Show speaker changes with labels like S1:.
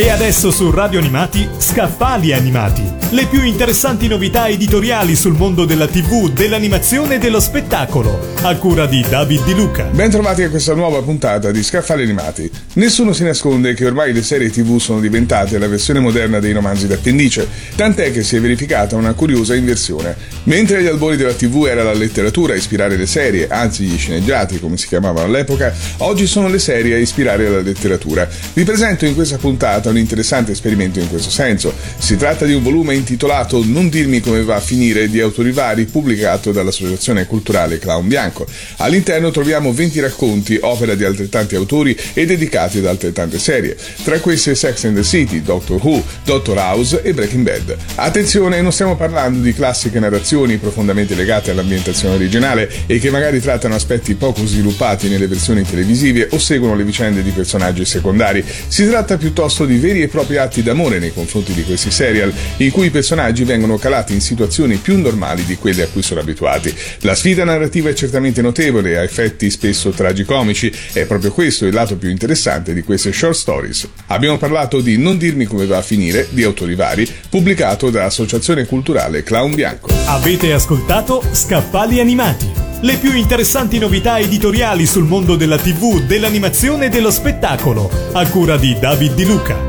S1: E adesso su Radio Animati, Scaffali Animati. Le più interessanti novità editoriali sul mondo della TV, dell'animazione e dello spettacolo. A cura di David Di Luca.
S2: Bentrovati a questa nuova puntata di Scaffali Animati. Nessuno si nasconde che ormai le serie TV sono diventate la versione moderna dei romanzi d'appendice, tant'è che si è verificata una curiosa inversione. Mentre agli albori della TV era la letteratura a ispirare le serie, anzi gli sceneggiati come si chiamavano all'epoca, oggi sono le serie a ispirare la letteratura. Vi presento in questa puntata un interessante esperimento in questo senso. Si tratta di un volume intitolato Non dirmi come va a finire di autori vari pubblicato dall'Associazione Culturale Clown Bianco. All'interno troviamo 20 racconti, opera di altrettanti autori e dedicati ad altrettante serie. Tra queste Sex and the City, Doctor Who, Doctor House e Breaking Bad. Attenzione, non stiamo parlando di classiche narrazioni profondamente legate all'ambientazione originale e che magari trattano aspetti poco sviluppati nelle versioni televisive o seguono le vicende di personaggi secondari. Si tratta piuttosto di veri e propri atti d'amore nei confronti di questi serial, in cui i personaggi vengono calati in situazioni più normali di quelle a cui sono abituati. La sfida narrativa è certamente notevole, ha effetti spesso tragicomici, è proprio questo il lato più interessante di queste short stories. Abbiamo parlato di Non dirmi come va a finire, di autori vari, pubblicato dall'Associazione Culturale Clown Bianco.
S1: Avete ascoltato Scaffali Animati. Le più interessanti novità editoriali sul mondo della TV, dell'animazione e dello spettacolo, a cura di David Di Luca.